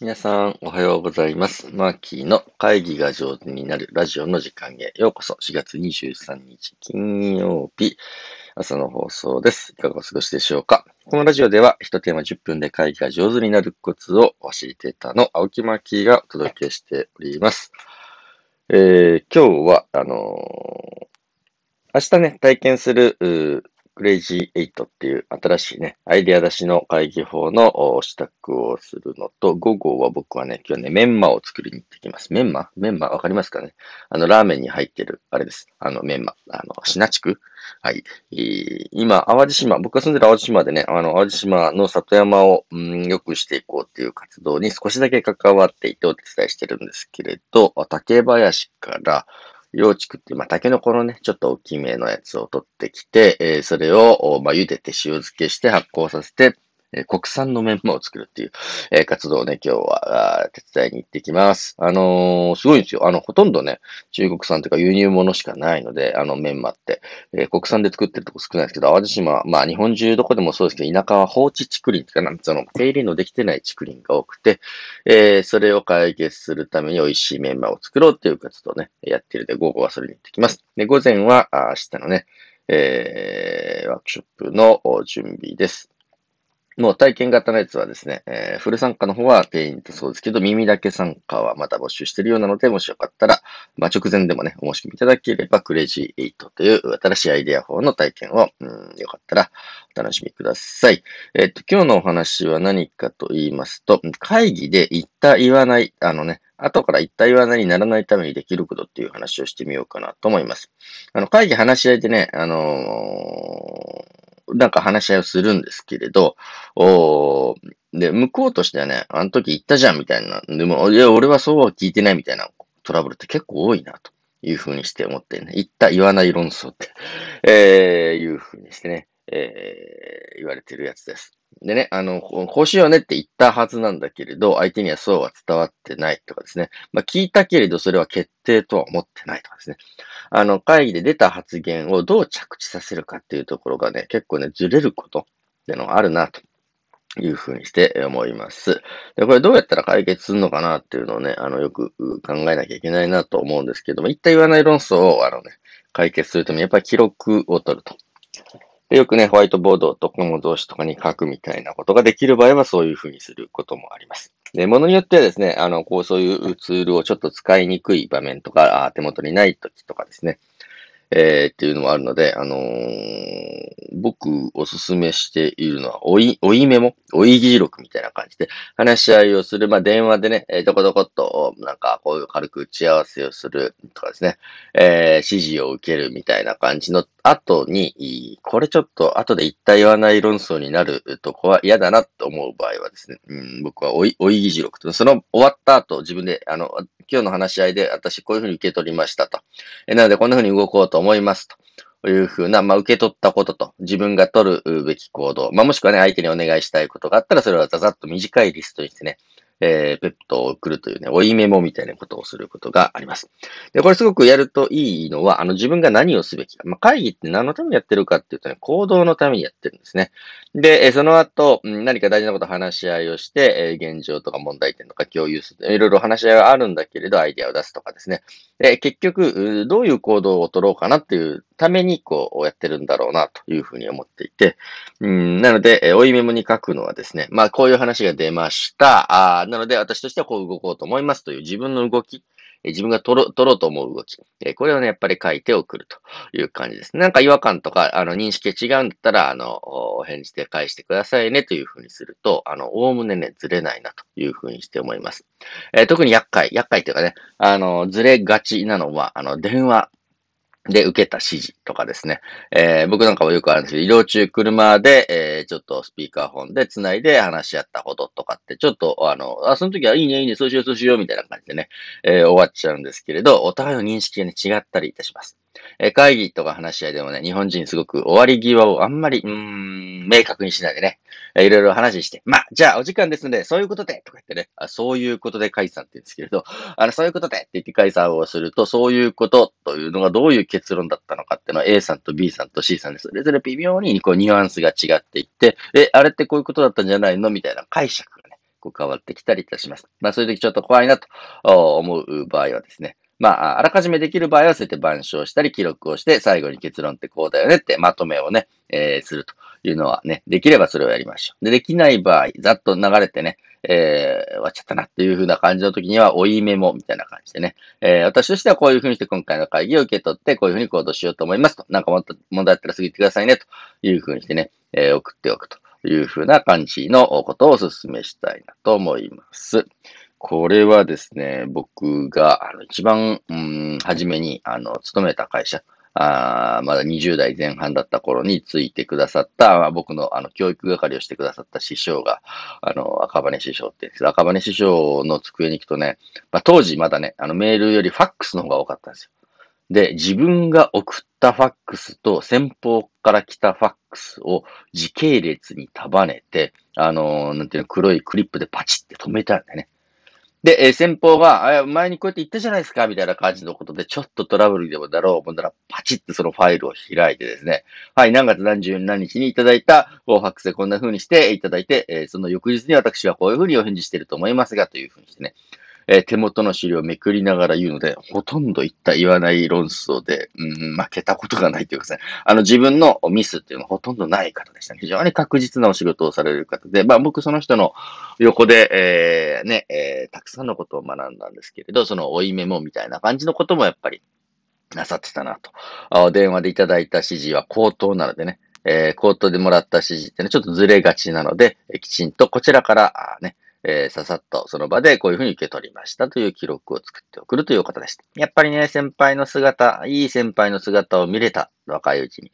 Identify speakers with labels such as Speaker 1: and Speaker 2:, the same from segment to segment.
Speaker 1: 皆さん、おはようございます。マーキーの会議が上手になるラジオの時間へようこそ。4月23日金曜日朝の放送です。いかがお過ごしでしょうかこのラジオでは一テーマ10分で会議が上手になるコツをファシリテーターの青木マーキーがお届けしております。えー、今日は、あのー、明日ね、体験する、クレイジーエイトっていう新しいね、アイデア出しの会議法の支度をするのと、午後は僕はね、今日ね、メンマを作りに行ってきます。メンマ？メンマ？わかりますかね？あの、ラーメンに入ってる、あれです。あの、メンマ。あの、シナチク？はい。今、淡路島、僕が住んでる淡路島でね、あの、淡路島の里山を、うん、良くしていこうっていう活動に少しだけ関わっていてお手伝いしてるんですけれど、竹林から、幼竹っていう、まあ、タケノコのね、ちょっと大きめのやつを取ってきて、えー、それを、まあ、茹でて塩漬けして発酵させて、え国産のメンマを作るっていう、え活動をね、今日は手伝いに行ってきます。あのー、すごいんですよ。あの、ほとんどね、中国産というか輸入物しかないので、あのメンマって、えー、国産で作ってるとこ少ないですけど、淡路島、まあ日本中どこでもそうですけど、田舎は放置竹林とか、なんその、手入れのできてない竹林が多くて、えー、それを解決するために美味しいメンマを作ろうっていう活動をね、やってるで、午後はそれに行ってきます。で、午前は、明日のね、えー、ワークショップの準備です。もう体験型のやつはですね、えー、フル参加の方は定員とそうですけど、耳だけ参加はまだ募集してるようなので、もしよかったら、まあ、直前でもね、お申し込みいただければ、クレイジー8という新しいアイデア法の体験を、うん、よかったらお楽しみください。えっ、と、今日のお話は何かと言いますと、会議で言った言わない、あのね、後から言った言わないにならないためにできることっていう話をしてみようかなと思います。あの、会議話し合いでね、あのーなんか話し合いをするんですけれど、おで、向こうとしてはね、あの時言ったじゃんみたいな。でも、いや、俺はそうは聞いてないみたいなトラブルって結構多いな、というふうにして思ってね、言った、言わない論争って、えー、いうふうにしてね、えー、言われてるやつです。でね、あの、こうしようねって言ったはずなんだけれど、相手にはそうは伝わってないとかですね。まあ、聞いたけれど、それは決定とは思ってないとかですね。あの、会議で出た発言をどう着地させるかっていうところがね、結構ね、ずれることっていうのがあるな、というふうにして思います。で、これどうやったら解決するのかなっていうのをね、あの、よく考えなきゃいけないなと思うんですけども、一体言わない論争を、あのね、解決するためにやっぱり記録を取ると。よくね、ホワイトボードとこの動詞とかに書くみたいなことができる場合はそういうふうにすることもあります。で、ものによってはですね、あの、こう、そういうツールをちょっと使いにくい場面とか、手元にない時とかですね、えー、っていうのもあるので、あのー、僕おすすめしているのは、おい、おいメモ？おい議事録みたいな感じで、話し合いをする。まあ、電話でね、えー、どこどこっと、なんか、こういう軽く打ち合わせをするとかですね、えー、指示を受けるみたいな感じの後に、これちょっと後で言った言わない論争になるとこは嫌だなと思う場合はですね、うん、僕はおい、おい議事録と、その終わった後、自分で、あの、今日の話し合いで私こういうふうに受け取りましたと。えなのでこんなふうに動こうと思いますと。というふうな、まあ、受け取ったことと、自分が取るべき行動、まあ、もしくはね、相手にお願いしたいことがあったら、それはざざっと短いリストにしてね、えー、ペットを送るというね、追いメモみたいなことをすることがあります。で、これすごくやるといいのは、あの、自分が何をすべきか。まあ、会議って何のためにやってるかっていうとね、行動のためにやってるんですね。で、えその後、何か大事なこと話し合いをして、え現状とか問題点とか共有する。いろいろ話し合いはあるんだけれど、アイデアを出すとかですね。で、結局、どういう行動を取ろうかなっていうために、こう、やってるんだろうな、というふうに思っていて。うん、なので、え追いメモに書くのはですね、まあ、こういう話が出ました。あなので、私としてはこう動こうと思いますという自分の動き。自分が取ろ取ろうと思う動き。これをね、やっぱり書いて送るという感じです。なんか違和感とか、あの、認識が違うんだったら、あの、返事で返してくださいねというふうにすると、あの、おおむねね、ずれないなというふうにして思います。えー、特に厄介、厄介というかね、あの、ずれがちなのは、あの、電話で、受けた指示とかですね。えー、僕なんかもよくあるんですけど、移動中車で、えー、ちょっとスピーカーフォンで繋いで話し合ったこととかって、ちょっと、あの、あ、その時はいいね、いいね、そうしよう、そうしよう、みたいな感じでね、えー、終わっちゃうんですけれど、お互いの認識がね、違ったりいたします。え会議とか話し合いでもね、日本人すごく終わり際をあんまり、うん、明確にしないでね、えいろいろ話して、まあ、じゃあお時間ですので、そういうことで、とか言ってね、あそういうことで解散って言うんですけれど、あの、そういうことでって言って解散をすると、そういうことというのがどういう結論だったのかっていうのは A さんと B さんと C さんでそれぞれ微妙にこうニュアンスが違っていって、え、あれってこういうことだったんじゃないの？みたいな解釈がね、こう変わってきたりいたします。まあそういう時ちょっと怖いなと思う場合はですね、まあ、あらかじめできる場合はそうやって板書をしたり記録をして、最後に結論ってこうだよねってまとめをね、えー、するというのはね、できればそれをやりましょう。で、できない場合、ざっと流れてね、えー、終わっちゃったなっていう風な感じの時には、追いメモみたいな感じでね、えー、私としてはこういう風にして今回の会議を受け取って、こういう風に行動しようと思いますと。なんかもっと問題あったらすぐ言ってくださいね、という風にしてね、えー、送っておくという風な感じのことをお勧めしたいなと思います。これはですね、僕が、あの、一番、うん、初めに、あの、勤めた会社、あまだ20代前半だった頃についてくださった、まあ、僕のあの教育係をしてくださった師匠が、あの、赤羽師匠って言うんです赤羽師匠の机に行くとね、まあ、当時まだね、あのメールよりファックスの方が多かったんですよ。で、自分が送ったファックスと先方から来たファックスを時系列に束ねて、あのなんていうの、黒いクリップでパチって止めたんだよね。で、え、先方が、前にこうやって言ったじゃないですか、みたいな感じのことで、ちょっとトラブルでもだろう思ったら、パチッとそのファイルを開いてですね、はい、何月何十何日にいただいた、こう、ファックスでこんな風にしていただいて、え、その翌日に私はこういう風にお返事してると思いますが、という風にしてね、えー、手元の資料をめくりながら言うので、ほとんど言った言わない論争で、うん、負けたことがないというかですね、あの自分のミスっていうのはほとんどない方でしたね。非常に確実なお仕事をされる方で、まあ僕その人の横で、えー、ね、えー、たくさんのことを学んだんですけれど、その追いメモみたいな感じのこともやっぱりなさってたなと。あ電話でいただいた指示は口頭なのでね、えー、口頭でもらった指示ってね、ちょっとずれがちなので、えきちんとこちらから、ね、えー、ささっとその場でこういうふうに受け取りましたという記録を作って送るという方でした。やっぱりね、先輩の姿、いい先輩の姿を見れた、若いうちに。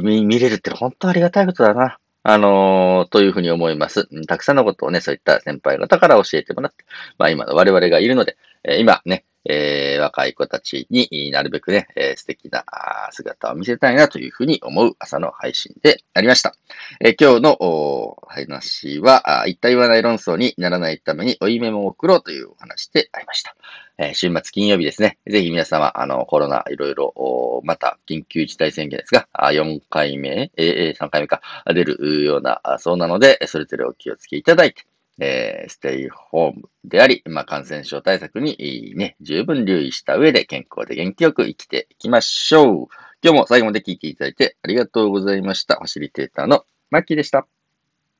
Speaker 1: 見れるって本当ありがたいことだな。あのー、というふうに思います。たくさんのことをね、そういった先輩方から教えてもらって、まあ今の我々がいるので、え、今ね、えー、若い子たちになるべくね、えー、素敵な姿を見せたいなというふうに思う朝の配信でありました。えー、今日の話は、一体言わない論争にならないために追いメモを送ろうというお話でありました。え、週末金曜日ですね。ぜひ皆様、あの、コロナいろいろ、また緊急事態宣言ですが、4回目、え、3回目か、出るような、そうなので、それぞれお気をつけいただいて、えー、ステイホームであり、まあ、感染症対策にね、十分留意した上で健康で元気よく生きていきましょう。今日も最後まで聞いていただいてありがとうございました。ファシリテーターのマッキーでした。